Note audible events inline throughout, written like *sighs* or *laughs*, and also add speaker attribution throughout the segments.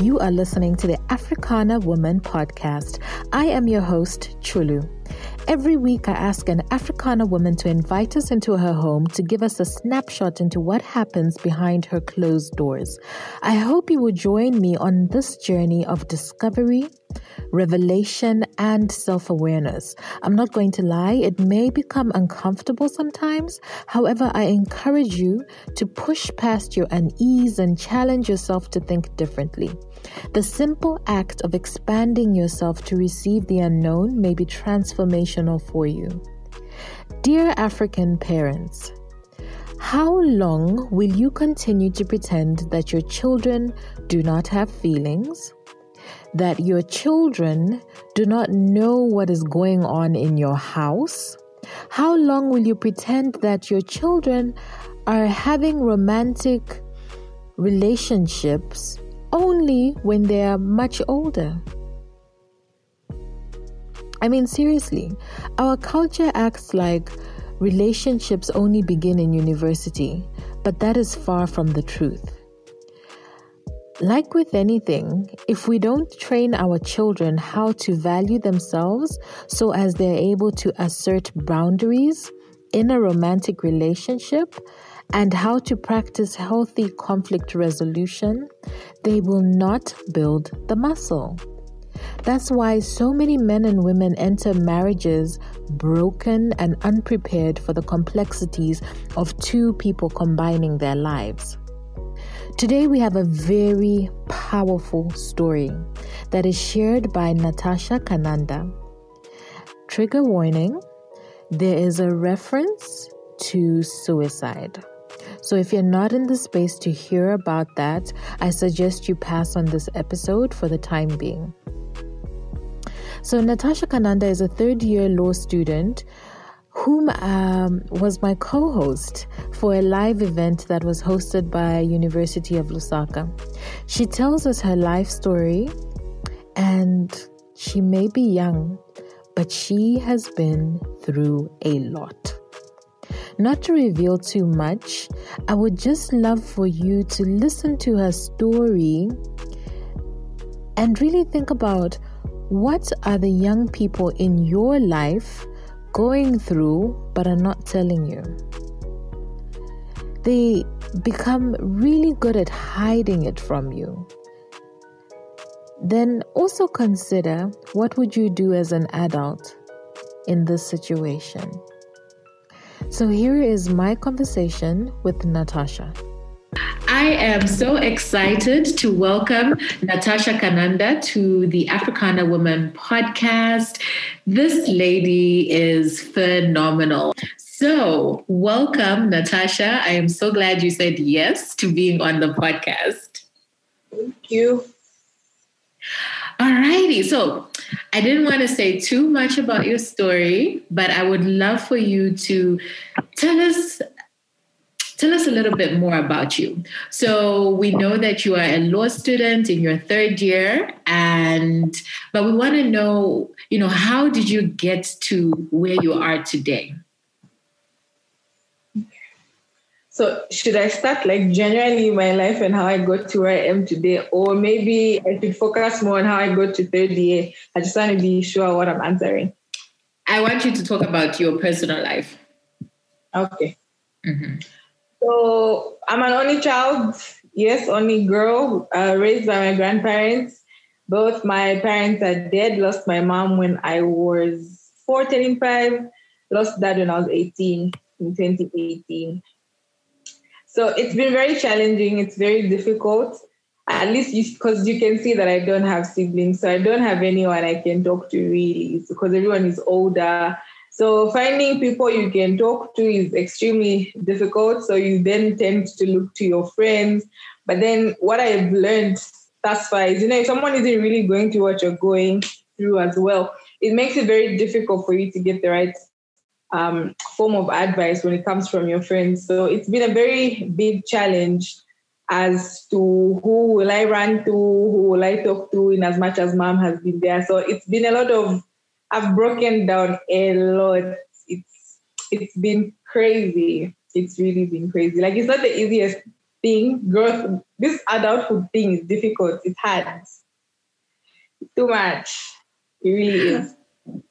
Speaker 1: you are listening to the Africana Woman podcast. I am your host, Chulu. Every week, I ask an Africana woman to invite us into her home to give us a snapshot into what happens behind her closed doors. I hope you will join me on this journey of discovery, revelation, and self awareness. I'm not going to lie, it may become uncomfortable sometimes. However, I encourage you to push past your unease and challenge yourself to think differently. The simple act of expanding yourself to receive the unknown may be transformational for you. Dear African parents, how long will you continue to pretend that your children do not have feelings? That your children do not know what is going on in your house? How long will you pretend that your children are having romantic relationships only when they are much older. I mean, seriously, our culture acts like relationships only begin in university, but that is far from the truth. Like with anything, if we don't train our children how to value themselves so as they're able to assert boundaries in a romantic relationship, and how to practice healthy conflict resolution, they will not build the muscle. That's why so many men and women enter marriages broken and unprepared for the complexities of two people combining their lives. Today, we have a very powerful story that is shared by Natasha Kananda. Trigger warning there is a reference to suicide. So if you're not in the space to hear about that, I suggest you pass on this episode for the time being. So Natasha Kananda is a third year law student whom um, was my co-host for a live event that was hosted by University of Lusaka. She tells us her life story and she may be young, but she has been through a lot. Not to reveal too much, I would just love for you to listen to her story and really think about what are the young people in your life going through but are not telling you. They become really good at hiding it from you. Then also consider what would you do as an adult in this situation? So here is my conversation with Natasha.
Speaker 2: I am so excited to welcome Natasha Kananda to the Africana Woman podcast. This lady is phenomenal. So, welcome, Natasha. I am so glad you said yes to being on the podcast.
Speaker 3: Thank you.
Speaker 2: All righty. So, I didn't want to say too much about your story, but I would love for you to tell us tell us a little bit more about you. So we know that you are a law student in your third year and but we want to know, you know, how did you get to where you are today?
Speaker 3: So should I start like generally my life and how I got to where I am today, or maybe I should focus more on how I got to third year? I just want to be sure what I'm answering.
Speaker 2: I want you to talk about your personal life.
Speaker 3: Okay. Mm-hmm. So I'm an only child. Yes, only girl, uh, raised by my grandparents. Both my parents are dead. Lost my mom when I was 14 and five. Lost dad when I was 18 in 2018. So it's been very challenging. It's very difficult. At least because you, you, can see that I don't have siblings, so I don't have anyone I can talk to really. because everyone is older. So finding people you can talk to is extremely difficult. So you then tend to look to your friends. But then what I've learned thus far is, you know, if someone isn't really going through what you're going through as well, it makes it very difficult for you to get the right um, form of advice when it comes from your friends. So it's been a very big challenge as to who will I run to, who will I talk to, in as much as mom has been there. So it's been a lot of, I've broken down a lot. It's it's been crazy. It's really been crazy. Like it's not the easiest thing. Growth this adulthood thing is difficult. It's hard. Too much. It really is.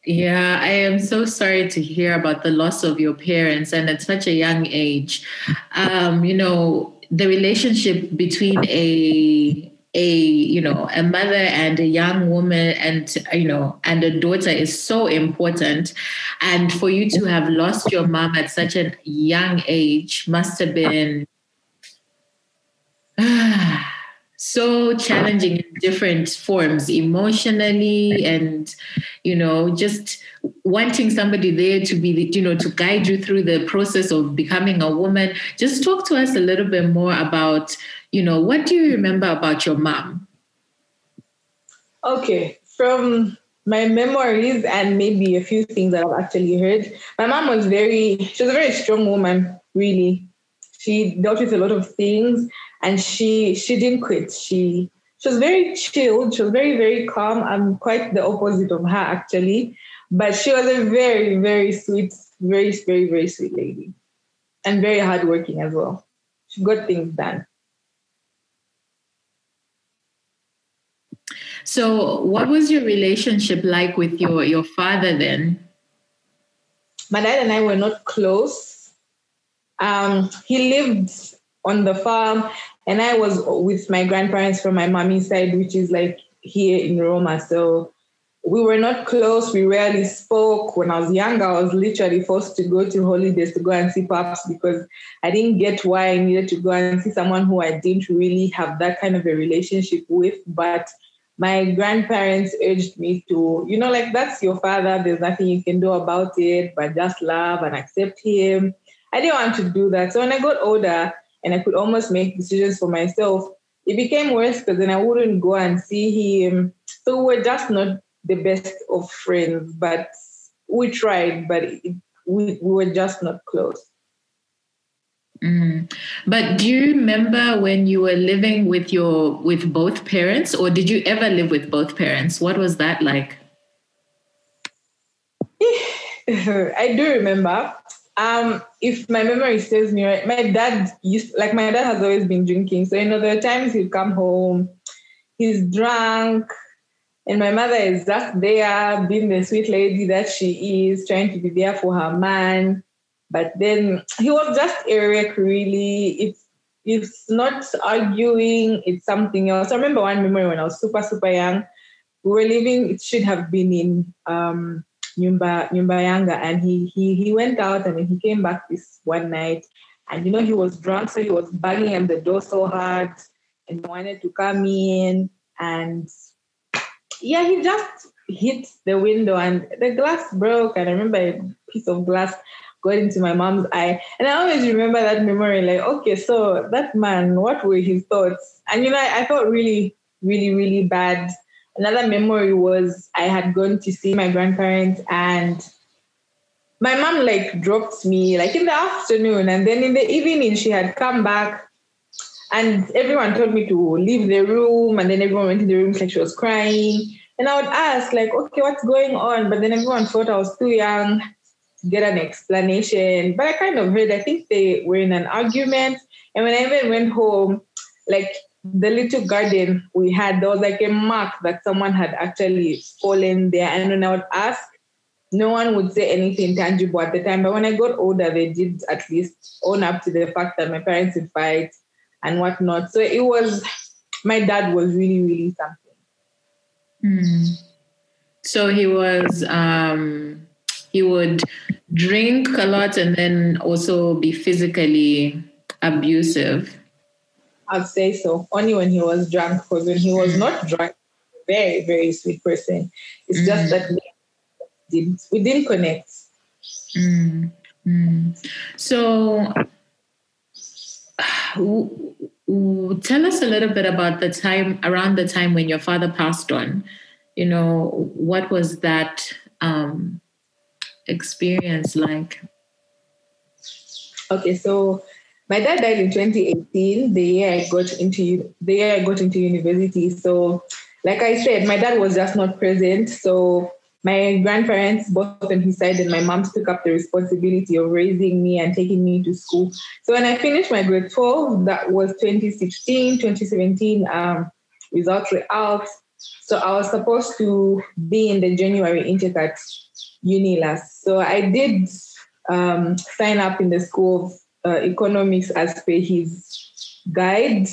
Speaker 1: Yeah, I am so sorry to hear about the loss of your parents and at such a young age. Um, you know, the relationship between a a you know a mother and a young woman and you know and a daughter is so important. And for you to have lost your mom at such a young age must have been *sighs* so challenging in different forms emotionally and you know just wanting somebody there to be you know to guide you through the process of becoming a woman. Just talk to us a little bit more about you know what do you remember about your mom
Speaker 3: okay from my memories and maybe a few things that I've actually heard. My mom was very, she was a very strong woman, really. She dealt with a lot of things and she she didn't quit. She she was very chilled. She was very very calm. I'm quite the opposite of her actually, but she was a very very sweet, very very very sweet lady, and very hardworking as well. She got things done.
Speaker 1: So, what was your relationship like with your your father then?
Speaker 3: My dad and I were not close. Um, he lived on the farm and I was with my grandparents from my mommy's side, which is like here in Roma. So we were not close. We rarely spoke. When I was younger, I was literally forced to go to holidays to go and see pops because I didn't get why I needed to go and see someone who I didn't really have that kind of a relationship with. But my grandparents urged me to, you know, like that's your father. There's nothing you can do about it, but just love and accept him. I didn't want to do that. So when I got older, and I could almost make decisions for myself. It became worse because then I wouldn't go and see him. So we're just not the best of friends, but we tried, but it, we, we were just not close.
Speaker 1: Mm. But do you remember when you were living with your with both parents, or did you ever live with both parents? What was that like? *laughs*
Speaker 3: I do remember. Um, if my memory serves me right, my dad used like my dad has always been drinking. So you know, there are times he'd come home, he's drunk, and my mother is just there, being the sweet lady that she is, trying to be there for her man. But then he was just Eric, really. It's it's not arguing, it's something else. I remember one memory when I was super, super young. We were living, it should have been in um Nyumba Yanga, and he he he went out and then he came back this one night, and you know he was drunk, so he was banging on the door so hard and wanted to come in, and yeah, he just hit the window and the glass broke, and I remember a piece of glass got into my mom's eye, and I always remember that memory. Like, okay, so that man, what were his thoughts? And you know, I, I felt really, really, really bad. Another memory was I had gone to see my grandparents and my mom like dropped me like in the afternoon. And then in the evening she had come back and everyone told me to leave the room. And then everyone went in the room like she was crying. And I would ask like okay what's going on? But then everyone thought I was too young get an explanation but I kind of heard I think they were in an argument and when I even went home like the little garden we had, there was like a mark that someone had actually fallen there. And when I would ask, no one would say anything tangible at the time. But when I got older, they did at least own up to the fact that my parents would fight and whatnot. So it was, my dad was really, really something.
Speaker 1: Mm. So he was, um, he would drink a lot and then also be physically abusive.
Speaker 3: I'd say so. Only when he was drunk, because when he was not drunk, very, very sweet person. It's mm. just that we didn't, we didn't connect.
Speaker 1: Mm. Mm. So, tell us a little bit about the time around the time when your father passed on. You know, what was that um, experience like?
Speaker 3: Okay, so my dad died in 2018, the year I got into the year I got into university. So, like I said, my dad was just not present. So my grandparents, both on his side, and my mom took up the responsibility of raising me and taking me to school. So when I finished my grade 12, that was 2016, 2017, um, results were out. So I was supposed to be in the January intake at UNILUS. So I did um, sign up in the School of uh, Economics as per his guide.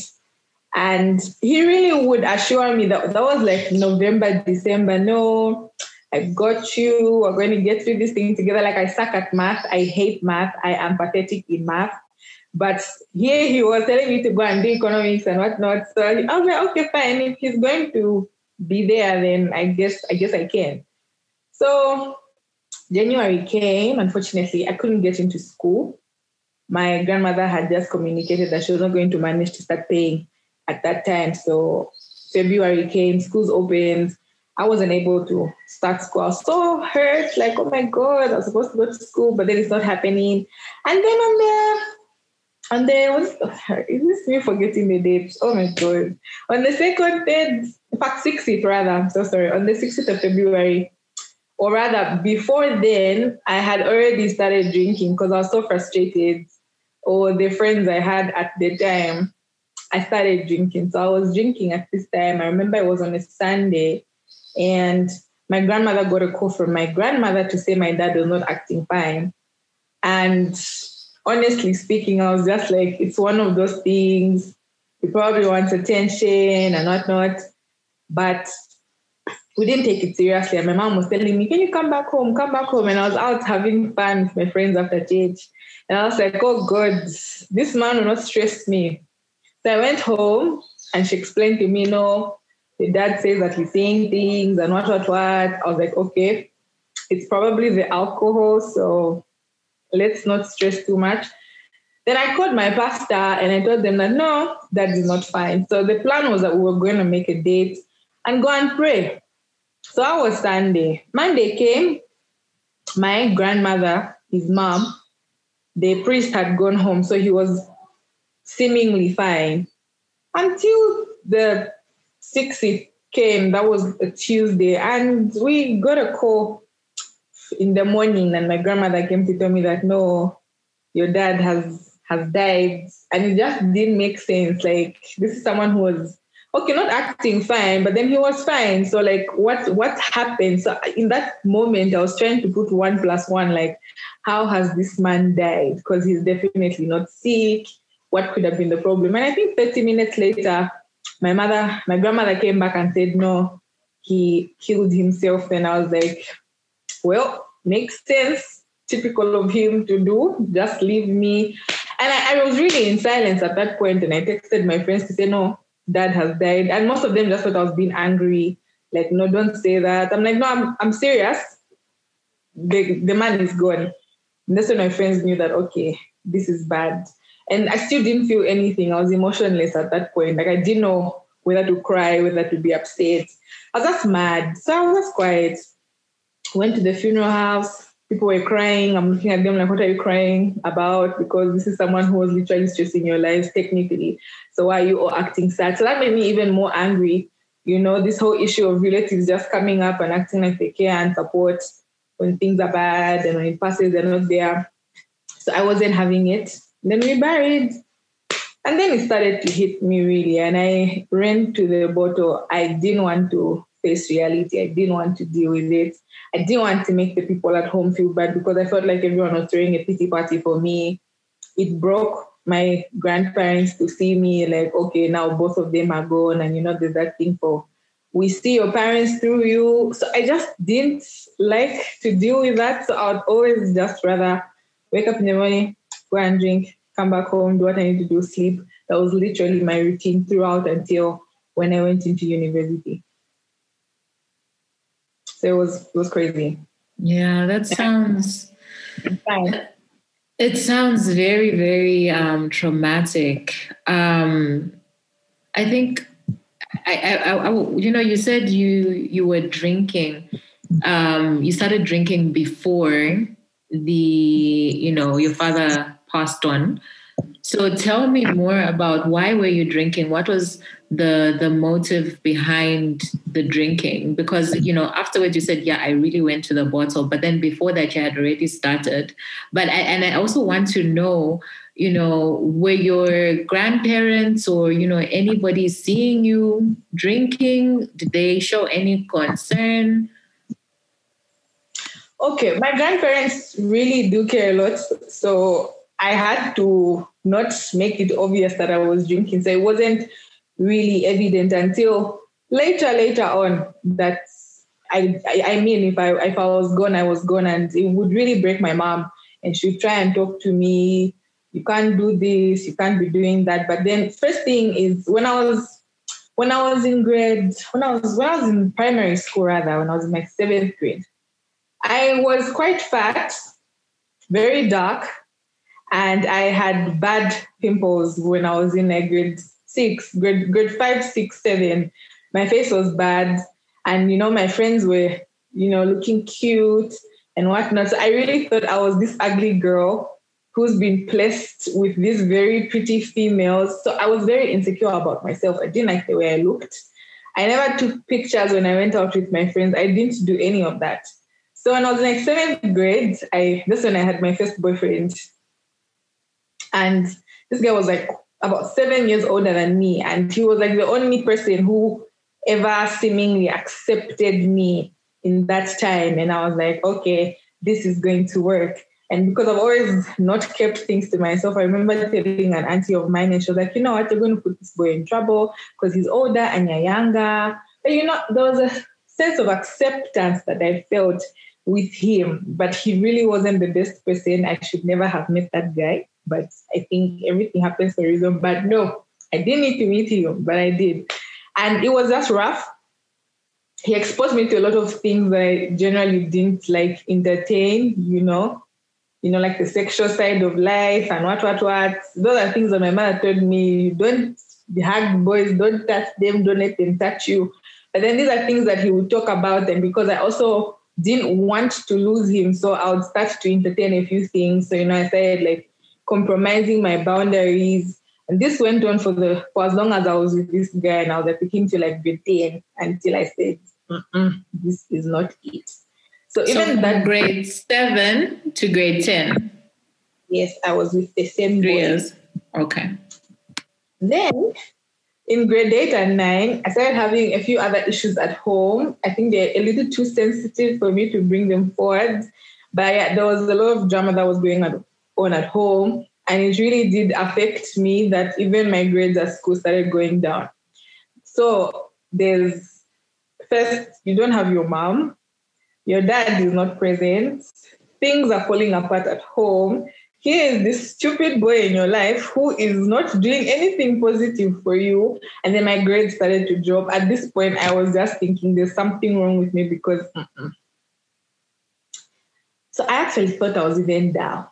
Speaker 3: And he really would assure me that that was like November, December. No, I got you. We're going to get through this thing together. Like I suck at math. I hate math. I am pathetic in math. But here he was telling me to go and do economics and whatnot. So I was like, okay, fine. If he's going to be there, then I guess I guess I can. So January came. Unfortunately, I couldn't get into school. My grandmother had just communicated that she was not going to manage to start paying at that time. So February came, schools opened. I wasn't able to start school. I was so hurt, like, oh my God, I was supposed to go to school, but then it's not happening. And then on the and then *laughs* is this me forgetting the dates? Oh my god. On the second, third, in fact, 60th rather, I'm so sorry. On the 60th of February, or rather before then, I had already started drinking because I was so frustrated. Or the friends I had at the time, I started drinking. So I was drinking at this time. I remember it was on a Sunday, and my grandmother got a call from my grandmother to say my dad was not acting fine. And honestly speaking, I was just like, it's one of those things. He probably wants attention and whatnot. But we didn't take it seriously. And my mom was telling me, Can you come back home? Come back home. And I was out having fun with my friends after church. And I was like, Oh God, this man will not stress me. So I went home and she explained to me, No, the dad says that he's saying things and what, what, what. I was like, Okay, it's probably the alcohol. So let's not stress too much. Then I called my pastor and I told them that no, that is not fine. So the plan was that we were going to make a date and go and pray. So I was Sunday. Monday came, my grandmother, his mom, the priest had gone home, so he was seemingly fine. Until the 60th came, that was a Tuesday, and we got a call in the morning and my grandmother came to tell me that no, your dad has has died. And it just didn't make sense. Like this is someone who was okay, not acting fine, but then he was fine. So like what what happened? So in that moment I was trying to put one plus one, like, how has this man died? Because he's definitely not sick. What could have been the problem? And I think 30 minutes later, my mother, my grandmother came back and said, no, he killed himself. And I was like, well, makes sense, typical of him to do, just leave me. And I, I was really in silence at that point, and I texted my friends to say, no, dad has died. And most of them just thought I was being angry. Like, no, don't say that. I'm like, no, I'm, I'm serious. The, the man is gone. And that's when my friends knew that, okay, this is bad. And I still didn't feel anything. I was emotionless at that point. Like, I didn't know whether to cry, whether to be upset. I was just mad. So I was quiet went to the funeral house. People were crying. I'm looking at them like, what are you crying about? Because this is someone who was literally stressing your lives technically. So why are you all acting sad? So that made me even more angry. You know, this whole issue of relatives just coming up and acting like they care and support when things are bad and when it passes, they're not there. So I wasn't having it. Then we buried. And then it started to hit me really. And I ran to the bottle. I didn't want to face reality. I didn't want to deal with it. I didn't want to make the people at home feel bad because I felt like everyone was throwing a pity party for me. It broke my grandparents to see me like, okay, now both of them are gone, and you know, there's that thing for we see your parents through you. So I just didn't like to deal with that. So I would always just rather wake up in the morning, go and drink, come back home, do what I need to do, sleep. That was literally my routine throughout until when I went into university. So it was it was crazy.
Speaker 1: Yeah, that sounds. It sounds very very um, traumatic. Um, I think I, I, I, you know, you said you you were drinking. Um, you started drinking before the, you know, your father passed on. So tell me more about why were you drinking? What was the the motive behind the drinking? Because you know afterwards you said, yeah, I really went to the bottle, but then before that you had already started. But I, and I also want to know, you know, were your grandparents or you know anybody seeing you drinking? Did they show any concern?
Speaker 3: Okay, my grandparents really do care a lot, so I had to not make it obvious that I was drinking. So it wasn't really evident until later, later on that I, I, mean, if I if I was gone, I was gone, and it would really break my mom. And she'd try and talk to me. You can't do this. You can't be doing that. But then, first thing is when I was when I was in grade when I was when I was in primary school rather when I was in my seventh grade, I was quite fat, very dark, and I had bad pimples when I was in like grade six, grade, grade five, six, seven. My face was bad. And, you know, my friends were, you know, looking cute and whatnot. So I really thought I was this ugly girl who's been placed with these very pretty females. So I was very insecure about myself. I didn't like the way I looked. I never took pictures when I went out with my friends. I didn't do any of that. So when I was in like seventh grade, I this when I had my first boyfriend. And this guy was like about seven years older than me. And he was like the only person who ever seemingly accepted me in that time. And I was like, okay, this is going to work. And because I've always not kept things to myself, I remember telling an auntie of mine, and she was like, you know what, you're going to put this boy in trouble because he's older and you're younger. But you know, there was a sense of acceptance that I felt with him, but he really wasn't the best person. I should never have met that guy but I think everything happens for a reason. But no, I didn't need to meet him, but I did. And it was just rough. He exposed me to a lot of things that I generally didn't like entertain, you know, you know, like the sexual side of life and what, what, what. Those are things that my mother told me, don't hug boys, don't touch them, don't let them touch you. But then these are things that he would talk about. And because I also didn't want to lose him, so I would start to entertain a few things. So, you know, I said like, compromising my boundaries. And this went on for the for as long as I was with this guy, and I was like with him till like grade 10 until I said, this is not it.
Speaker 1: So, so even that grade seven to grade 10.
Speaker 3: Yes, I was with the same
Speaker 1: Three years. Okay.
Speaker 3: Then in grade eight and nine, I started having a few other issues at home. I think they're a little too sensitive for me to bring them forward. But yeah, there was a lot of drama that was going on on at home. And it really did affect me that even my grades at school started going down. So there's first, you don't have your mom, your dad is not present, things are falling apart at home. Here is this stupid boy in your life who is not doing anything positive for you. And then my grades started to drop. At this point, I was just thinking there's something wrong with me because. Mm-mm. So I actually thought I was even down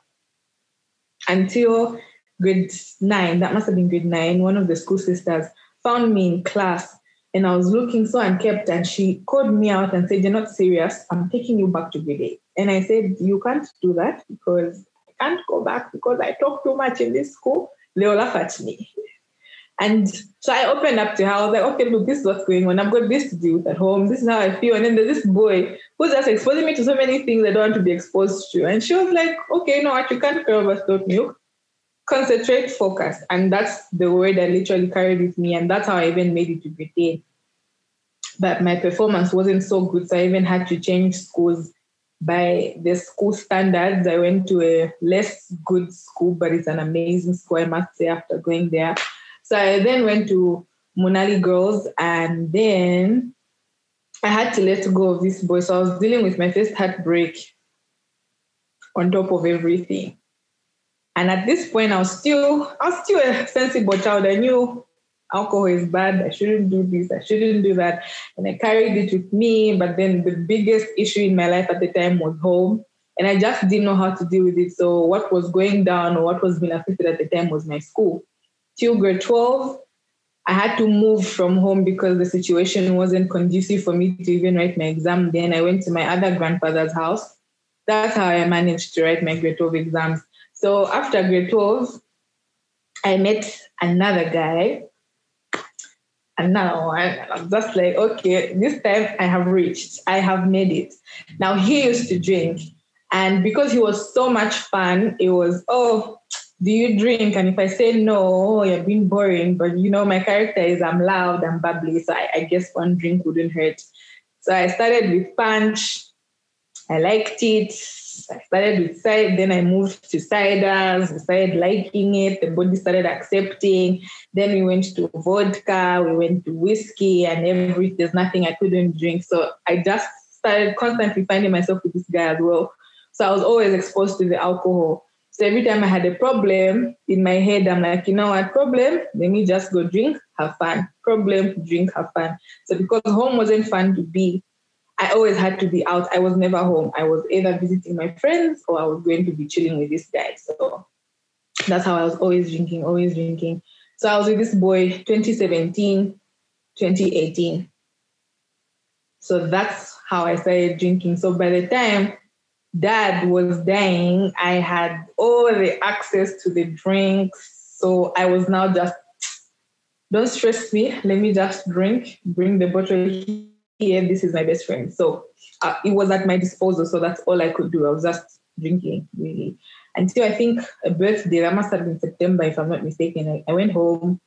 Speaker 3: until grade nine, that must have been grade nine, one of the school sisters found me in class and I was looking so unkept and she called me out and said, You're not serious. I'm taking you back to grade eight. And I said, You can't do that because I can't go back because I talk too much in this school. They'll laugh at me. And so I opened up to her. I was like, okay, look, this is what's going on. I've got this to do at home. This is how I feel. And then there's this boy who's just exposing me to so many things I don't want to be exposed to. And she was like, okay, you know what? You can't care over spilt milk. Concentrate, focus. And that's the word I literally carried with me. And that's how I even made it to Britain. But my performance wasn't so good. So I even had to change schools by the school standards. I went to a less good school, but it's an amazing school, I must say, after going there. So I then went to Monali Girls and then I had to let go of this boy. So I was dealing with my first heartbreak on top of everything. And at this point, I was still, I was still a sensible child. I knew alcohol is bad. I shouldn't do this. I shouldn't do that. And I carried it with me. But then the biggest issue in my life at the time was home. And I just didn't know how to deal with it. So what was going down or what was being affected at the time was my school till grade 12, I had to move from home because the situation wasn't conducive for me to even write my exam. Then I went to my other grandfather's house. That's how I managed to write my grade 12 exams. So after grade 12, I met another guy. And now I'm just like, okay, this time I have reached, I have made it. Now he used to drink. And because he was so much fun, it was, oh, do you drink? And if I say no, oh, you're being boring. But you know, my character is I'm loud, I'm bubbly. So I, I guess one drink wouldn't hurt. So I started with punch. I liked it. I started with cider, then I moved to ciders. I started liking it. The body started accepting. Then we went to vodka, we went to whiskey, and every there's nothing I couldn't drink. So I just started constantly finding myself with this guy as well. So I was always exposed to the alcohol. So every time I had a problem in my head, I'm like, you know what, problem? Let me just go drink, have fun. Problem, drink, have fun. So because home wasn't fun to be, I always had to be out. I was never home. I was either visiting my friends or I was going to be chilling with this guy. So that's how I was always drinking, always drinking. So I was with this boy 2017, 2018. So that's how I started drinking. So by the time dad was dying, I had all the access to the drinks. So I was now just, don't stress me. Let me just drink, bring the bottle here. This is my best friend. So uh, it was at my disposal. So that's all I could do. I was just drinking, really. Until I think a birthday, that must have been September, if I'm not mistaken. I, I went home.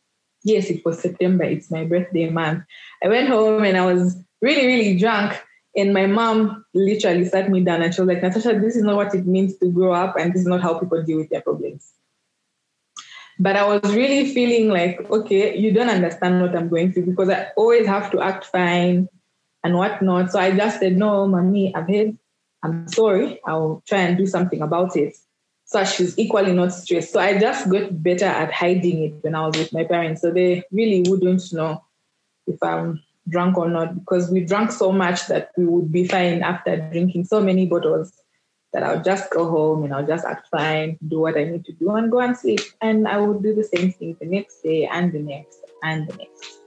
Speaker 3: Yes, it was September. It's my birthday month. I went home and I was really, really drunk. And my mom literally sat me down and she was like, Natasha, this is not what it means to grow up, and this is not how people deal with their problems. But I was really feeling like, okay, you don't understand what I'm going through because I always have to act fine and whatnot. So I just said, no, mommy, I've heard, I'm sorry. I'll try and do something about it. So she's equally not stressed. So I just got better at hiding it when I was with my parents. So they really wouldn't know if I'm drunk or not because we drank so much that we would be fine after drinking so many bottles that I'll just go home and I'll just act fine, do what I need to do, and go and sleep. And I would do the same thing the next day and the next and the next.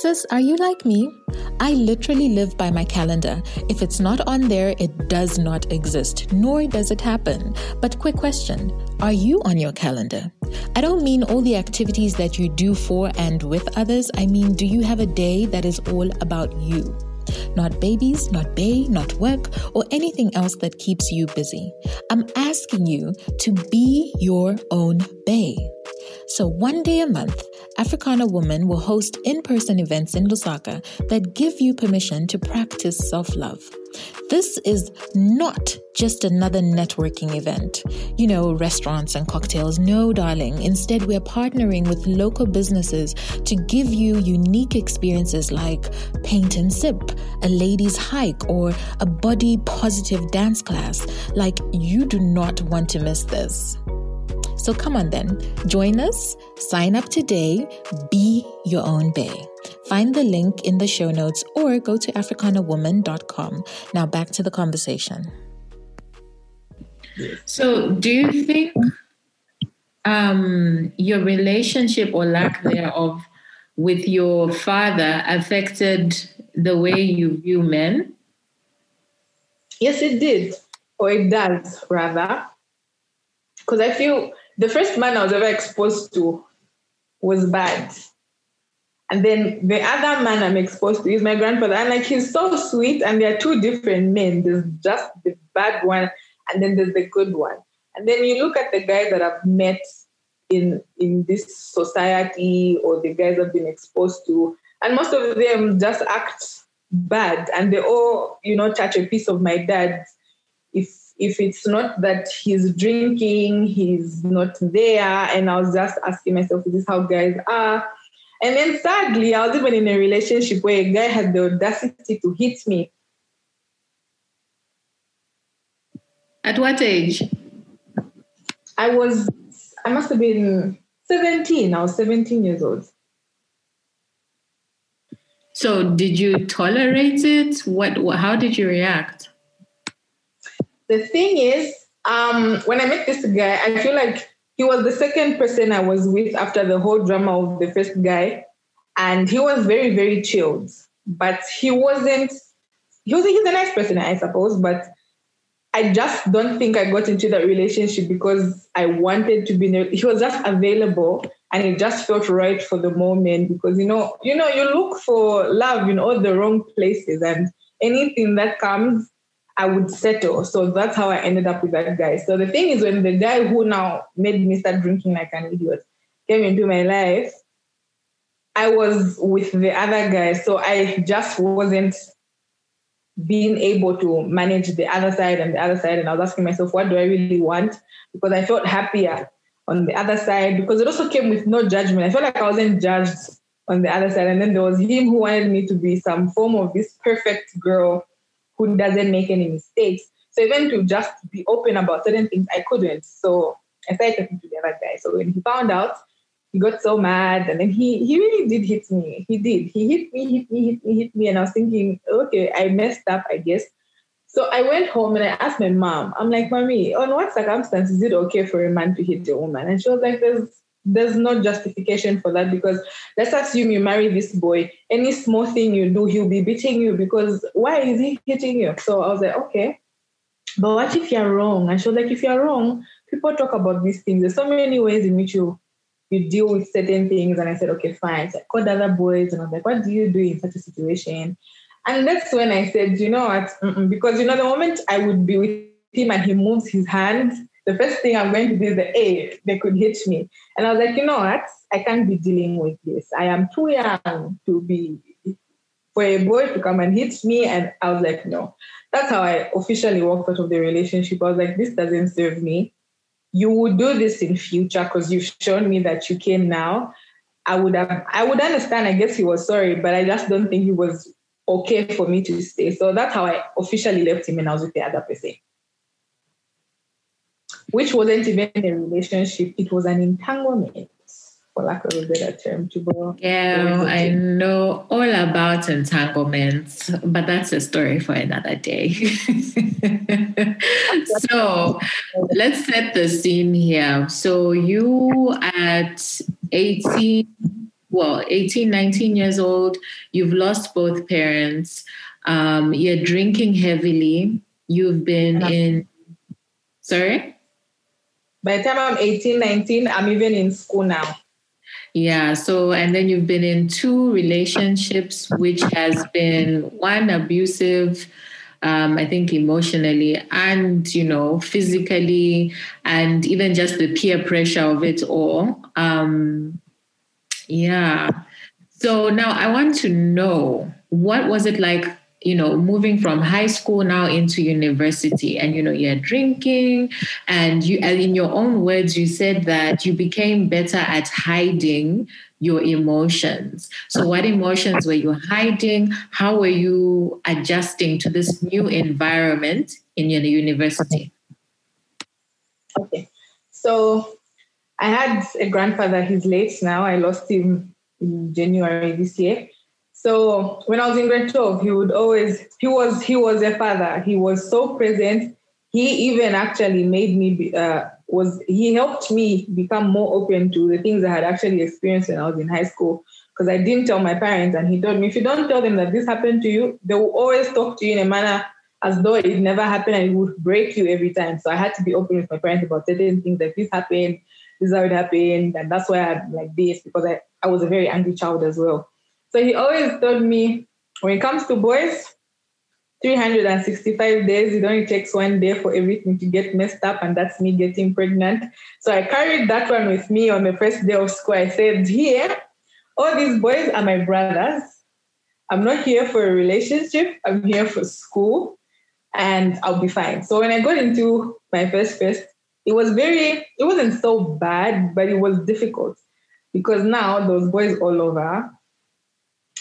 Speaker 1: Sis, are you like me? I literally live by my calendar. If it's not on there, it does not exist, nor does it happen. But, quick question Are you on your calendar? I don't mean all the activities that you do for and with others. I mean, do you have a day that is all about you? Not babies, not bay, not work, or anything else that keeps you busy. I'm asking you to be your own bay. So, one day a month, Africana Woman will host in person events in Lusaka that give you permission to practice self love. This is not just another networking event. You know, restaurants and cocktails. No, darling. Instead, we're partnering with local businesses to give you unique experiences like paint and sip, a ladies' hike, or a body positive dance class. Like, you do not want to miss this. So come on then, join us, sign up today, be your own bay. Find the link in the show notes or go to africanawoman.com. Now back to the conversation.
Speaker 4: So, do you think um, your relationship or lack thereof with your father affected the way you view men?
Speaker 3: Yes, it did, or it does rather. Because I feel the first man I was ever exposed to was bad. And then the other man I'm exposed to is my grandfather. And like he's so sweet, and there are two different men. There's just the bad one, and then there's the good one. And then you look at the guys that I've met in in this society or the guys I've been exposed to, and most of them just act bad and they all, you know, touch a piece of my dad. If if it's not that he's drinking, he's not there. And I was just asking myself, is this how guys are? And then sadly, I was even in a relationship where a guy had the audacity to hit me.
Speaker 4: At what age?
Speaker 3: I was, I must have been 17. I was 17 years old.
Speaker 4: So did you tolerate it? What, how did you react?
Speaker 3: The thing is, um, when I met this guy, I feel like he was the second person I was with after the whole drama of the first guy. And he was very, very chilled. But he wasn't, he was he's a nice person, I suppose, but I just don't think I got into that relationship because I wanted to be. He was just available, and it just felt right for the moment. Because you know, you know, you look for love in all the wrong places, and anything that comes, I would settle. So that's how I ended up with that guy. So the thing is, when the guy who now made me start drinking like an idiot came into my life, I was with the other guy. So I just wasn't being able to manage the other side and the other side. And I was asking myself, what do I really want? Because I felt happier on the other side because it also came with no judgment. I felt like I wasn't judged on the other side. And then there was him who wanted me to be some form of this perfect girl who doesn't make any mistakes. So even to just be open about certain things, I couldn't. So I started talking to the other guy. So when he found out, he got so mad and then he he really did hit me. He did. He hit me, hit me, hit me, hit me. And I was thinking, okay, I messed up, I guess. So I went home and I asked my mom, I'm like, Mommy, on what circumstances is it okay for a man to hit a woman? And she was like, There's there's no justification for that because let's assume you marry this boy. Any small thing you do, he'll be beating you because why is he hitting you? So I was like, okay. But what if you're wrong? She was like, if you're wrong, people talk about these things. There's so many ways in which you you deal with certain things. And I said, okay, fine. So I called other boys and I was like, what do you do in such a situation? And that's when I said, you know what? Mm-mm. Because, you know, the moment I would be with him and he moves his hand, the first thing I'm going to do is the, hey, they could hit me. And I was like, you know what? I can't be dealing with this. I am too young to be, for a boy to come and hit me. And I was like, no. That's how I officially walked out of the relationship. I was like, this doesn't serve me you would do this in future because you've shown me that you can now. I would have, I would understand. I guess he was sorry, but I just don't think he was okay for me to stay. So that's how I officially left him and I was with the other person. Which wasn't even a relationship, it was an entanglement for lack of a better term, to borrow.
Speaker 1: Yeah, I know all about entanglements, but that's a story for another day. *laughs* so let's set the scene here. So you at 18, well, 18, 19 years old, you've lost both parents, um, you're drinking heavily, you've been in, sorry?
Speaker 3: By the time I'm 18, 19, I'm even in school now.
Speaker 1: Yeah. So, and then you've been in two relationships, which has been one abusive, um, I think emotionally and, you know, physically, and even just the peer pressure of it all. Um, yeah. So now I want to know what was it like you know moving from high school now into university and you know you're drinking and you and in your own words you said that you became better at hiding your emotions. So what emotions were you hiding? How were you adjusting to this new environment in your university?
Speaker 3: Okay. So i had a grandfather he's late now i lost him in january this year so when I was in grade 12, he would always, he was, he was a father. He was so present. He even actually made me, be, uh, was, he helped me become more open to the things I had actually experienced when I was in high school. Because I didn't tell my parents. And he told me, if you don't tell them that this happened to you, they will always talk to you in a manner as though it never happened and it would break you every time. So I had to be open with my parents about certain things like this happened, this is how it happened. And that's why I'm like this, because I, I was a very angry child as well. So he always told me when it comes to boys, 365 days, it only takes one day for everything to get messed up, and that's me getting pregnant. So I carried that one with me on the first day of school. I said, Here, all these boys are my brothers. I'm not here for a relationship, I'm here for school, and I'll be fine. So when I got into my first first, it was very, it wasn't so bad, but it was difficult because now those boys all over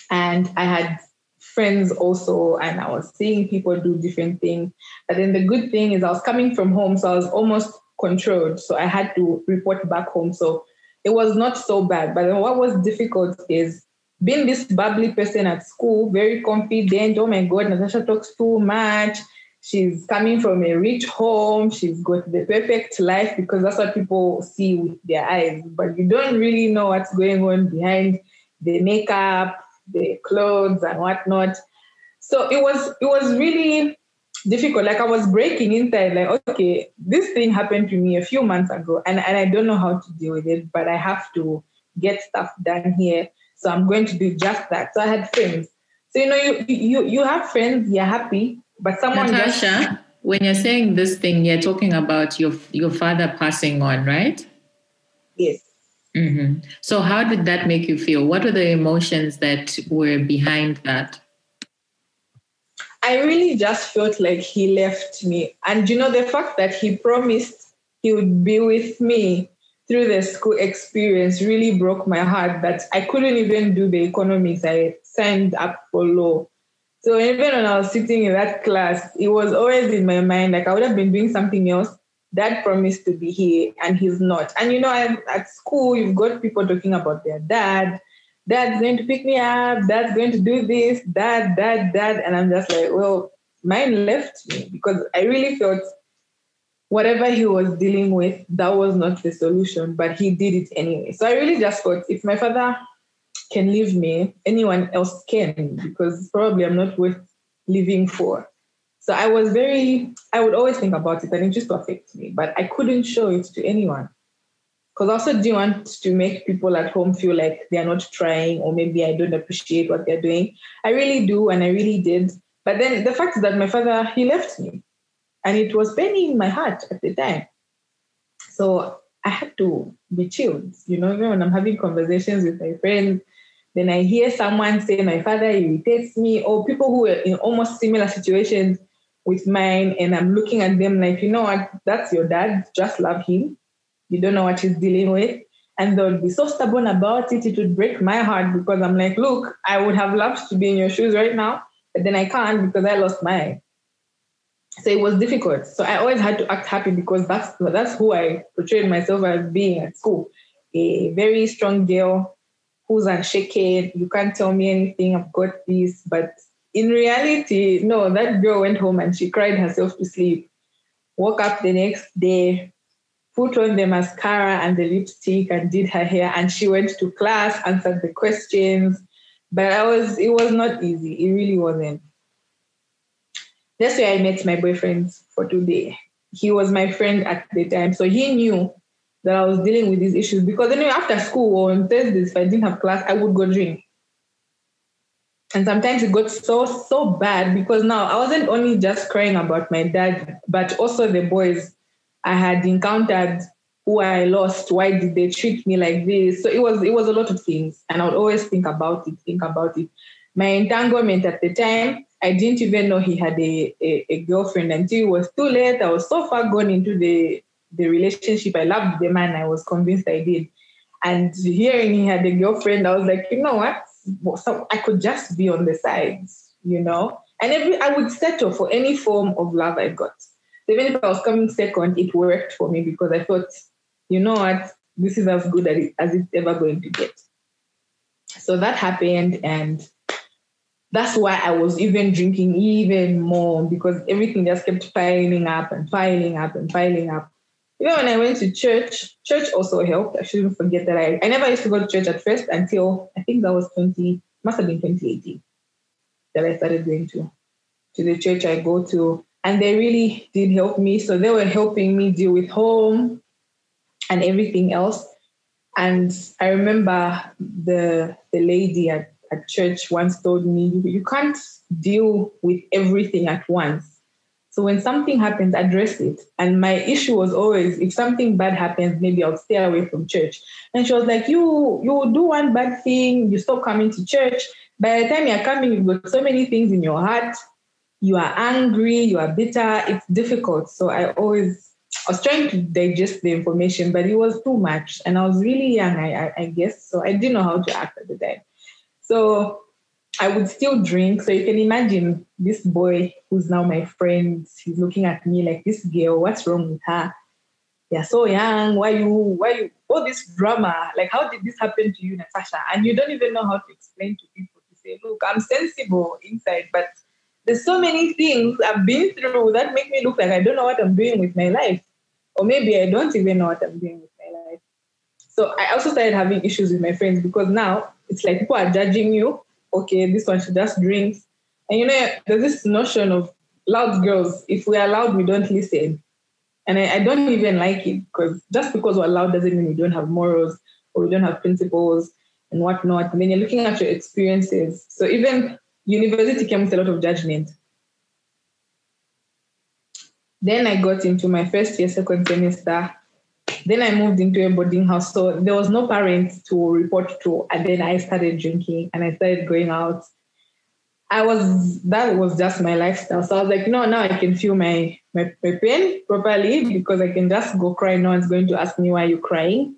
Speaker 3: and I had friends also, and I was seeing people do different things. But then the good thing is I was coming from home, so I was almost controlled. So I had to report back home. So it was not so bad. But then what was difficult is being this bubbly person at school, very confident. Oh my God, Natasha talks too much. She's coming from a rich home. She's got the perfect life because that's what people see with their eyes. But you don't really know what's going on behind the makeup, the clothes and whatnot. So it was it was really difficult. Like I was breaking inside, like, okay, this thing happened to me a few months ago, and, and I don't know how to deal with it, but I have to get stuff done here. So I'm going to do just that. So I had friends. So you know, you you you have friends, you're happy, but someone
Speaker 1: Natasha, just, when you're saying this thing, you're talking about your your father passing on, right?
Speaker 3: Yes.
Speaker 1: Mm-hmm. So how did that make you feel? What were the emotions that were behind that?
Speaker 3: I really just felt like he left me. And you know, the fact that he promised he would be with me through the school experience really broke my heart that I couldn't even do the economics. I signed up for law. So even when I was sitting in that class, it was always in my mind, like I would have been doing something else. Dad promised to be here and he's not. And you know, at school, you've got people talking about their dad dad's going to pick me up, dad's going to do this, dad, dad, dad. And I'm just like, well, mine left me because I really felt whatever he was dealing with, that was not the solution, but he did it anyway. So I really just thought if my father can leave me, anyone else can, because probably I'm not worth living for. So I was very, I would always think about it and it just affects me, but I couldn't show it to anyone because I also do want to make people at home feel like they're not trying or maybe I don't appreciate what they're doing. I really do, and I really did. But then the fact is that my father, he left me and it was paining my heart at the time. So I had to be chilled. You know, even when I'm having conversations with my friends, then I hear someone say my father irritates me, or people who are in almost similar situations with mine, and I'm looking at them like, you know what, that's your dad, just love him you don't know what he's dealing with. And they'll be so stubborn about it, it would break my heart because I'm like, look, I would have loved to be in your shoes right now, but then I can't because I lost mine. So it was difficult. So I always had to act happy because that's that's who I portrayed myself as being at school. A very strong girl who's unshaken. You can't tell me anything. I've got this. But in reality, no, that girl went home and she cried herself to sleep. Woke up the next day, put on the mascara and the lipstick and did her hair and she went to class answered the questions. But i was it was not easy. It really wasn't. That's where i met my boyfriend for today. He was my friend at the time. So he knew that i was dealing with these issues because anyway after school or on thursdays if i didn't have class i would go drink and sometimes it got so so bad because now i wasn't only just crying about my dad but also the boys I had encountered who I lost. Why did they treat me like this? So it was it was a lot of things, and I would always think about it, think about it. My entanglement at the time, I didn't even know he had a, a, a girlfriend until it was too late. I was so far gone into the the relationship. I loved the man. I was convinced I did. And hearing he had a girlfriend, I was like, you know what? So I could just be on the sides, you know. And every I would settle for any form of love I got even if I was coming second, it worked for me because I thought, you know what, this is as good as, it, as it's ever going to get. So that happened, and that's why I was even drinking even more because everything just kept piling up and piling up and piling up. Even when I went to church, church also helped. I shouldn't forget that I, I never used to go to church at first until I think that was 20, must have been 2018 that I started going to to the church I go to and they really did help me. So they were helping me deal with home and everything else. And I remember the the lady at, at church once told me, you can't deal with everything at once. So when something happens, address it. And my issue was always if something bad happens, maybe I'll stay away from church. And she was like, You you do one bad thing, you stop coming to church. By the time you're coming, you've got so many things in your heart you are angry, you are bitter, it's difficult. So I always, I was trying to digest the information, but it was too much. And I was really young, I, I, I guess. So I didn't know how to act at the time. So I would still drink. So you can imagine this boy who's now my friend, he's looking at me like this girl, what's wrong with her? You're so young. Why you, why you, all this drama? Like, how did this happen to you, Natasha? And you don't even know how to explain to people to say, look, I'm sensible inside, but there's so many things I've been through that make me look like I don't know what I'm doing with my life. Or maybe I don't even know what I'm doing with my life. So I also started having issues with my friends because now it's like people are judging you. Okay, this one should just drink. And you know, there's this notion of loud girls, if we are loud, we don't listen. And I, I don't even like it because just because we're loud doesn't mean we don't have morals or we don't have principles and whatnot. And then you're looking at your experiences. So even university came with a lot of judgment. Then I got into my first year, second semester. Then I moved into a boarding house. So there was no parents to report to. And then I started drinking and I started going out. I was that was just my lifestyle. So I was like, no, now I can feel my, my, my pain properly because I can just go cry. No one's going to ask me why you're crying.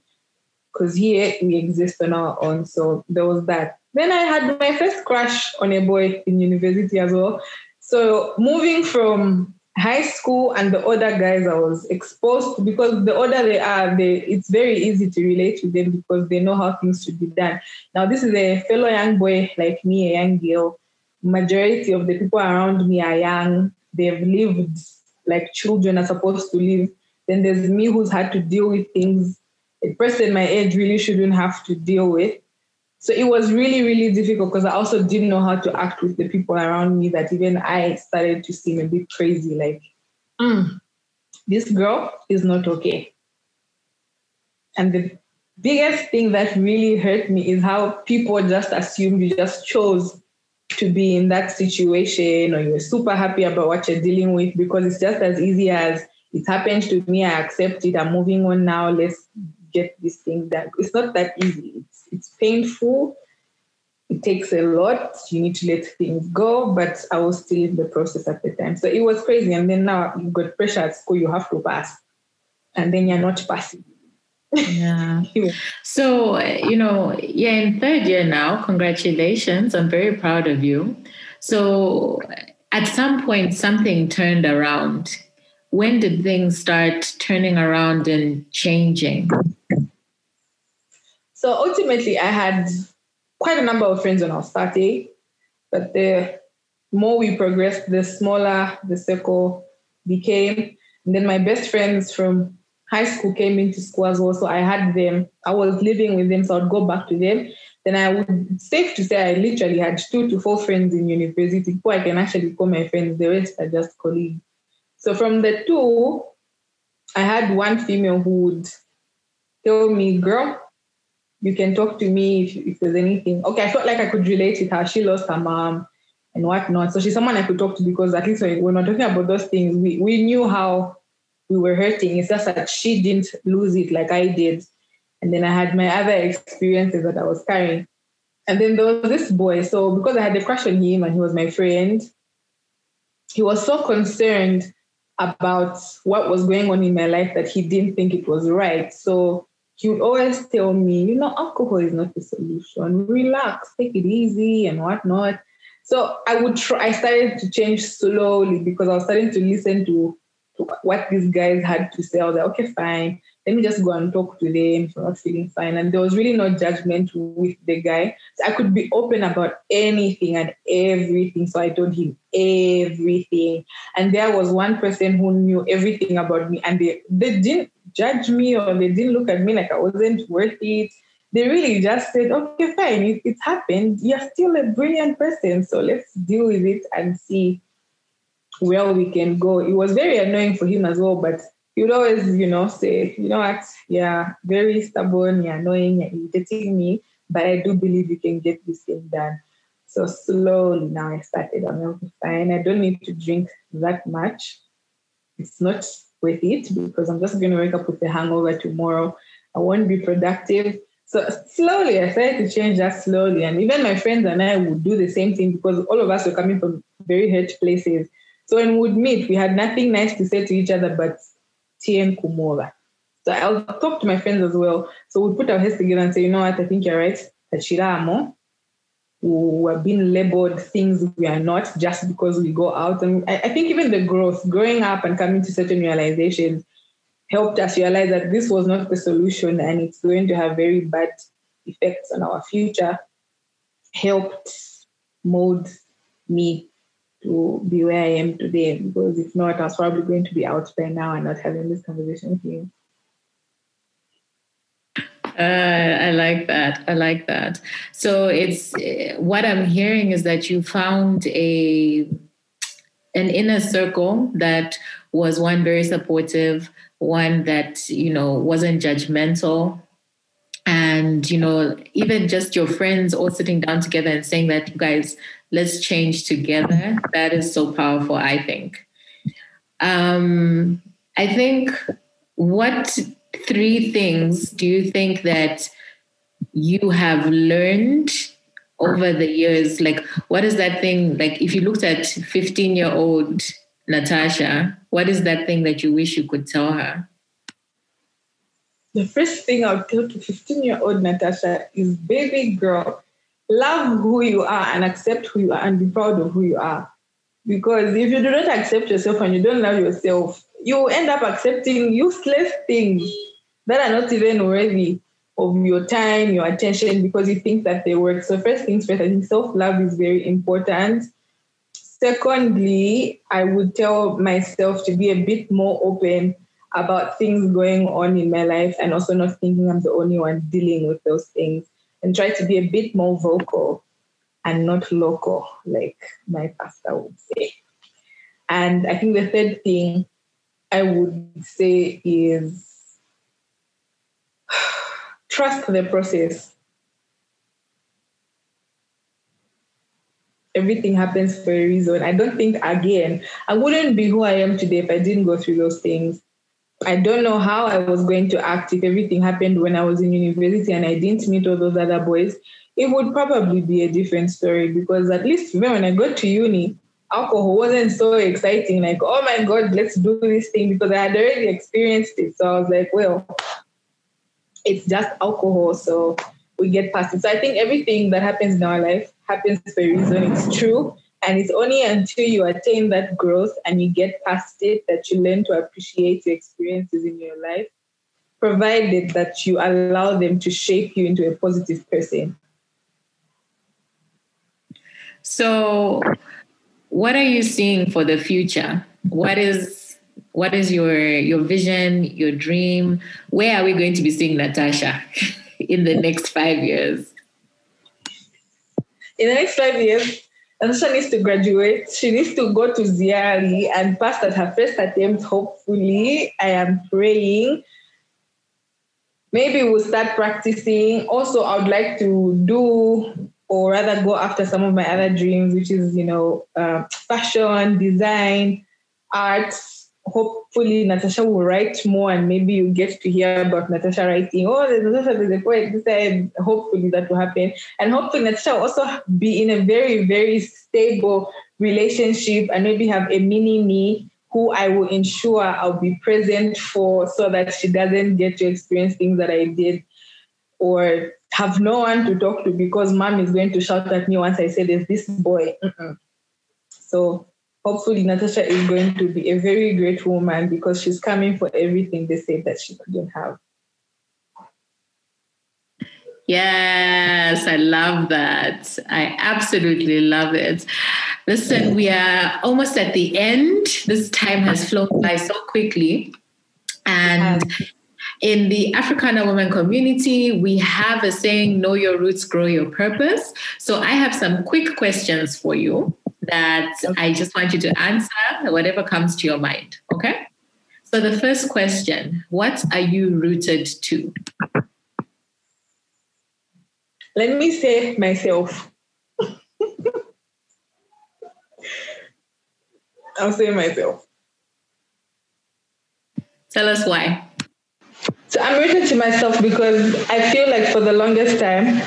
Speaker 3: Because here we exist on our own. So there was that. Then I had my first crush on a boy in university as well. So moving from high school and the other guys I was exposed to, because the older they are, they it's very easy to relate with them because they know how things should be done. Now this is a fellow young boy like me, a young girl. Majority of the people around me are young. They've lived like children are supposed to live. Then there's me who's had to deal with things a person my age really shouldn't have to deal with. So it was really, really difficult because I also didn't know how to act with the people around me that even I started to seem a bit crazy. Like, mm, this girl is not okay. And the biggest thing that really hurt me is how people just assume you just chose to be in that situation or you're super happy about what you're dealing with because it's just as easy as it happened to me, I accept it, I'm moving on now, let's get this thing done. It's not that easy. It's painful. It takes a lot. You need to let things go. But I was still in the process at the time. So it was crazy. And then now you've got pressure at school, you have to pass. And then you're not passing.
Speaker 1: Yeah. *laughs* so, you know, you're in third year now. Congratulations. I'm very proud of you. So, at some point, something turned around. When did things start turning around and changing?
Speaker 3: So ultimately, I had quite a number of friends when I was starting, but the more we progressed, the smaller the circle became. And then my best friends from high school came into school as well. So I had them, I was living with them, so I'd go back to them. Then I would, safe to say, I literally had two to four friends in university who I can actually call my friends. The rest are just colleagues. So from the two, I had one female who would tell me, girl, you can talk to me if, if there's anything. Okay, I felt like I could relate with her. She lost her mom and whatnot. So she's someone I could talk to because at least when we're talking about those things, we, we knew how we were hurting. It's just that she didn't lose it like I did. And then I had my other experiences that I was carrying. And then there was this boy. So because I had a crush on him and he was my friend, he was so concerned about what was going on in my life that he didn't think it was right. So he would always tell me, you know, alcohol is not the solution. Relax, take it easy and whatnot. So I would try, I started to change slowly because I was starting to listen to, to what these guys had to say. I was like, okay, fine. Let me just go and talk to them if I'm not feeling fine. And there was really no judgment with the guy. So I could be open about anything and everything. So I told him everything. And there was one person who knew everything about me. And they, they didn't judge me or they didn't look at me like I wasn't worth it. They really just said, okay, fine, it, it's happened. You're still a brilliant person. So let's deal with it and see where we can go. It was very annoying for him as well, but would always, you know, say, you know what, yeah, very stubborn, you're annoying, you're irritating me, but I do believe you can get this thing done. So slowly now I started, I'm fine. I don't need to drink that much. It's not worth it because I'm just going to wake up with a hangover tomorrow. I won't be productive. So slowly, I started to change that slowly. And even my friends and I would do the same thing because all of us were coming from very hurt places. So when we would meet, we had nothing nice to say to each other but Tien Kumora. So I'll talk to my friends as well. So we put our heads together and say, you know what, I think you're right. Tachiramo who have been labeled things we are not just because we go out. And I, I think even the growth, growing up and coming to certain realizations helped us realize that this was not the solution and it's going to have very bad effects on our future, helped mold me to be where I am today. Because if not, I was probably going to be out by now and not having this conversation with you.
Speaker 1: Uh, I like that. I like that. So it's what I'm hearing is that you found a an inner circle that was one very supportive, one that, you know, wasn't judgmental. And, you know, even just your friends all sitting down together and saying that, you guys, let's change together. That is so powerful, I think. Um, I think what three things do you think that you have learned over the years? Like, what is that thing? Like, if you looked at 15 year old Natasha, what is that thing that you wish you could tell her?
Speaker 3: The first thing I would tell to 15 year old Natasha is baby girl, love who you are and accept who you are and be proud of who you are. Because if you do not accept yourself and you don't love yourself, you end up accepting useless things that are not even worthy of your time, your attention, because you think that they work. So, first things first, I think self love is very important. Secondly, I would tell myself to be a bit more open about things going on in my life and also not thinking I'm the only one dealing with those things and try to be a bit more vocal and not local, like my pastor would say. And I think the third thing I would say is *sighs* trust the process. Everything happens for a reason. I don't think, again, I wouldn't be who I am today if I didn't go through those things. I don't know how I was going to act if everything happened when I was in university and I didn't meet all those other boys. It would probably be a different story because at least when I got to uni, alcohol wasn't so exciting. Like, oh my God, let's do this thing because I had already experienced it. So I was like, well, it's just alcohol. So we get past it. So I think everything that happens in our life happens for a reason. It's true. And it's only until you attain that growth and you get past it that you learn to appreciate your experiences in your life, provided that you allow them to shape you into a positive person.
Speaker 1: So, what are you seeing for the future? What is what is your your vision, your dream? Where are we going to be seeing Natasha *laughs* in the next five years?
Speaker 3: In the next five years, Natasha needs to graduate. She needs to go to ZIALE and pass at her first attempt, hopefully. I am praying. Maybe we'll start practicing. Also, I would like to do or rather go after some of my other dreams, which is, you know, uh, fashion, design, art. Hopefully, Natasha will write more, and maybe you get to hear about Natasha writing. Oh, there's Natasha, there's a poet. This time, hopefully, that will happen, and hopefully, Natasha will also be in a very, very stable relationship, and maybe have a mini me who I will ensure I'll be present for, so that she doesn't get to experience things that I did, or have no one to talk to because mom is going to shout at me once I say there's this boy. Mm-mm. So hopefully Natasha is going to be a very great woman because she's coming for everything they said that she couldn't have.
Speaker 1: Yes, I love that. I absolutely love it. Listen, we are almost at the end. This time has flown by so quickly. And in the Africana women community, we have a saying, know your roots, grow your purpose. So I have some quick questions for you that okay. I just want you to answer, whatever comes to your mind. Okay? So the first question What are you rooted to?
Speaker 3: Let me say myself. *laughs* I'll say myself.
Speaker 1: Tell us why.
Speaker 3: So I'm rooted to myself because I feel like for the longest time,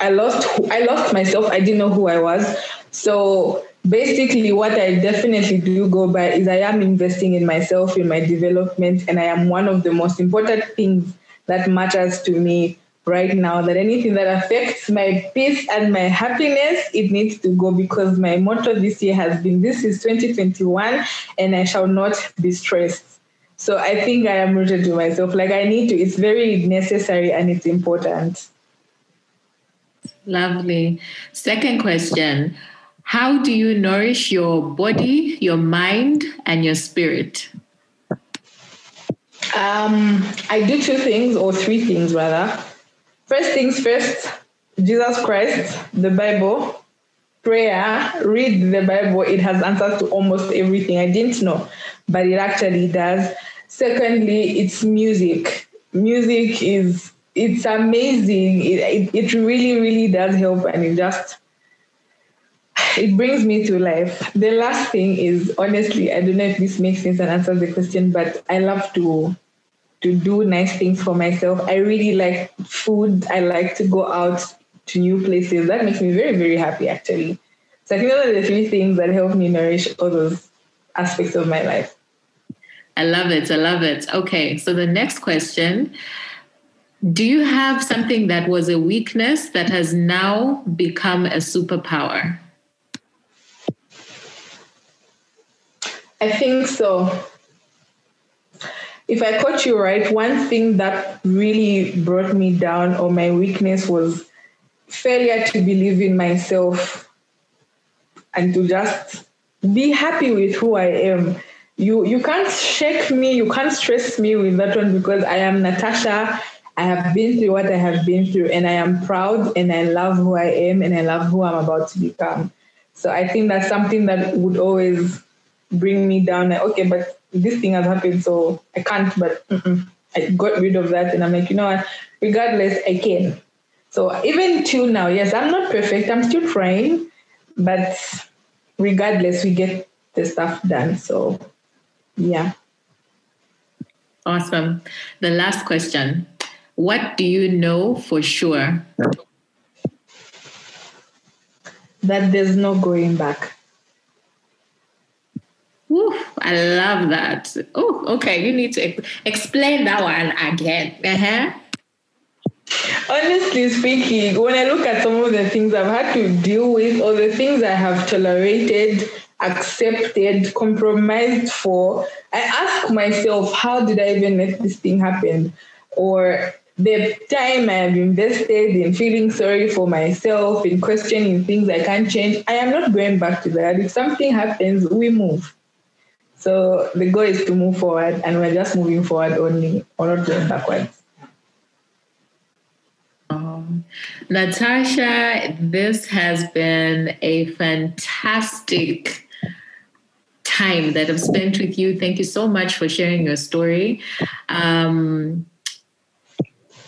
Speaker 3: I lost I lost myself. I didn't know who I was. So basically, what I definitely do go by is I am investing in myself, in my development, and I am one of the most important things that matters to me right now. That anything that affects my peace and my happiness, it needs to go because my motto this year has been this is 2021 and I shall not be stressed. So I think I am rooted to myself. Like I need to, it's very necessary and it's important.
Speaker 1: Lovely. Second question How do you nourish your body, your mind, and your spirit?
Speaker 3: Um, I do two things or three things rather. First things first, Jesus Christ, the Bible, prayer, read the Bible, it has answers to almost everything. I didn't know, but it actually does. Secondly, it's music. Music is it's amazing. It, it, it really, really does help and it just it brings me to life. The last thing is honestly, I don't know if this makes sense and answers the question, but I love to to do nice things for myself. I really like food. I like to go out to new places. That makes me very, very happy actually. So I think those are the three things that help me nourish all those aspects of my life.
Speaker 1: I love it. I love it. Okay, so the next question Do you have something that was a weakness that has now become a superpower?
Speaker 3: I think so. If I caught you right, one thing that really brought me down or my weakness was failure to believe in myself and to just be happy with who I am. You you can't shake me, you can't stress me with that one because I am Natasha. I have been through what I have been through and I am proud and I love who I am and I love who I'm about to become. So I think that's something that would always bring me down. Like, okay, but this thing has happened, so I can't. But mm-mm. I got rid of that, and I'm like, you know what? Regardless, I can. So even till now, yes, I'm not perfect. I'm still trying, but regardless, we get the stuff done. So, yeah.
Speaker 1: Awesome. The last question: What do you know for sure?
Speaker 3: That there's no going back.
Speaker 1: Ooh, I love that. Oh, okay. You need to ex- explain that one again. Uh-huh.
Speaker 3: Honestly speaking, when I look at some of the things I've had to deal with, or the things I have tolerated, accepted, compromised for, I ask myself, how did I even let this thing happen? Or the time I have invested in feeling sorry for myself, in questioning things I can't change, I am not going back to that. If something happens, we move. So the goal is to move forward, and we're just moving forward only, or not going backwards.
Speaker 1: Um, Natasha, this has been a fantastic time that I've spent with you. Thank you so much for sharing your story. Um,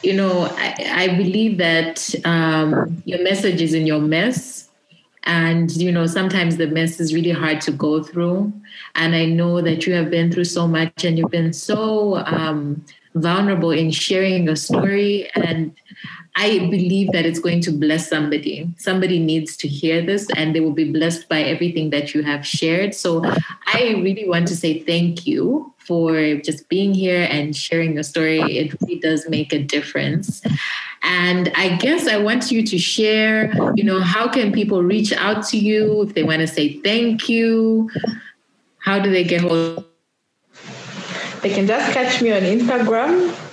Speaker 1: you know, I, I believe that um, your message is in your mess and you know sometimes the mess is really hard to go through. And i know that you have been through so much and you've been so um, vulnerable in sharing your story. And i believe that it's going to bless somebody somebody needs to hear this and they will be blessed by everything that you have shared so i really want to say thank you for just being here and sharing your story it really does make a difference and I guess I want you to share, you know, how can people reach out to you if they want to say thank you? How do they get hold?
Speaker 3: They can just catch me on Instagram.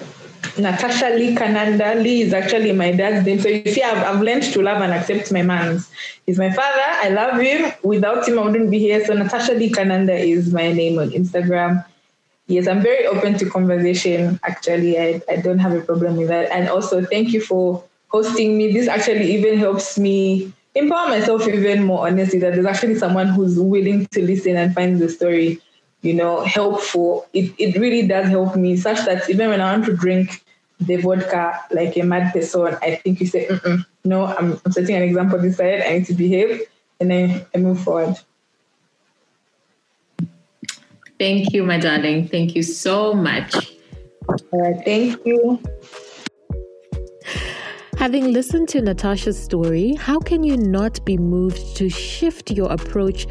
Speaker 3: Natasha Lee Kananda. Lee is actually my dad's name. So you see, I've, I've learned to love and accept my man's. He's my father. I love him. Without him, I wouldn't be here. So Natasha Lee Kananda is my name on Instagram yes, I'm very open to conversation. Actually, I, I don't have a problem with that. And also, thank you for hosting me. This actually even helps me empower myself even more honestly that there's actually someone who's willing to listen and find the story you know helpful it, it really does help me such that even when i want to drink the vodka like a mad person i think you say no I'm, I'm setting an example this side i need to behave and then i move forward
Speaker 1: Thank you, my darling. Thank you so much.
Speaker 3: Uh, thank you.
Speaker 5: Having listened to Natasha's story, how can you not be moved to shift your approach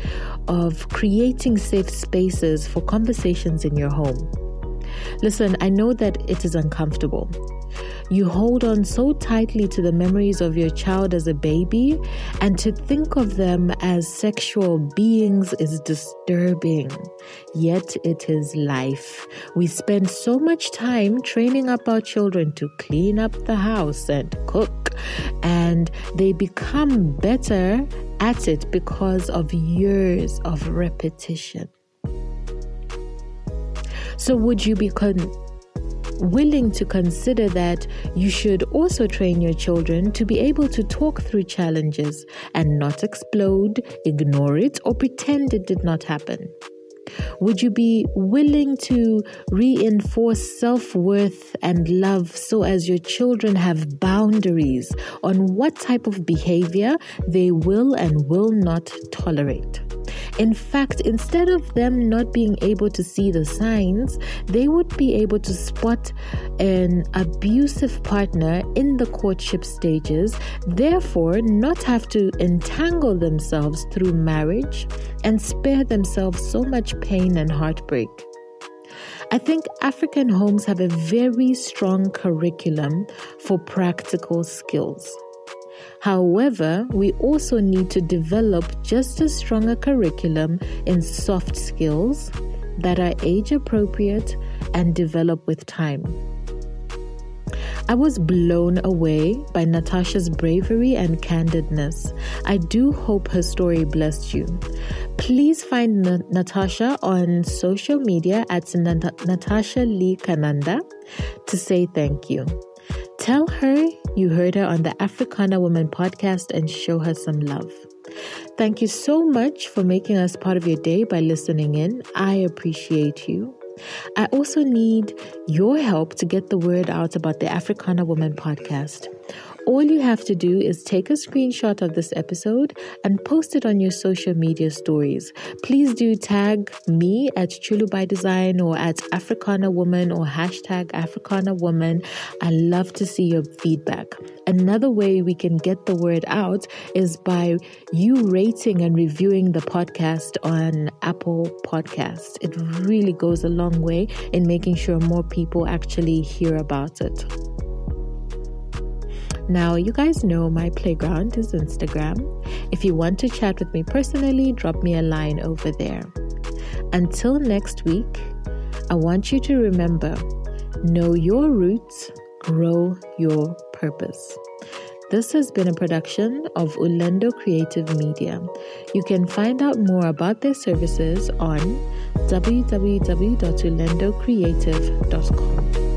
Speaker 5: of creating safe spaces for conversations in your home? Listen, I know that it is uncomfortable. You hold on so tightly to the memories of your child as a baby, and to think of them as sexual beings is disturbing. Yet it is life. We spend so much time training up our children to clean up the house and cook, and they become better at it because of years of repetition. So, would you be con-
Speaker 1: willing to consider that you should also train your children to be able to talk through challenges and not explode, ignore it, or pretend it did not happen? Would you be willing to reinforce self worth and love so as your children have boundaries on what type of behavior they will and will not tolerate? In fact, instead of them not being able to see the signs, they would be able to spot an abusive partner in the courtship stages, therefore, not have to entangle themselves through marriage and spare themselves so much pain and heartbreak. I think African homes have a very strong curriculum for practical skills. However, we also need to develop just as strong a curriculum in soft skills that are age appropriate and develop with time. I was blown away by Natasha's bravery and candidness. I do hope her story blessed you. Please find N- Natasha on social media at Nat- Natasha Lee Kananda to say thank you. Tell her you heard her on the Africana Woman podcast and show her some love. Thank you so much for making us part of your day by listening in. I appreciate you. I also need your help to get the word out about the Africana Woman podcast. All you have to do is take a screenshot of this episode and post it on your social media stories. Please do tag me at Chulu by Design or at Africana Woman or hashtag Africana Woman. I love to see your feedback. Another way we can get the word out is by you rating and reviewing the podcast on Apple Podcasts. It really goes a long way in making sure more people actually hear about it. Now, you guys know my playground is Instagram. If you want to chat with me personally, drop me a line over there. Until next week, I want you to remember know your roots, grow your purpose. This has been a production of Ulendo Creative Media. You can find out more about their services on www.ulendocreative.com.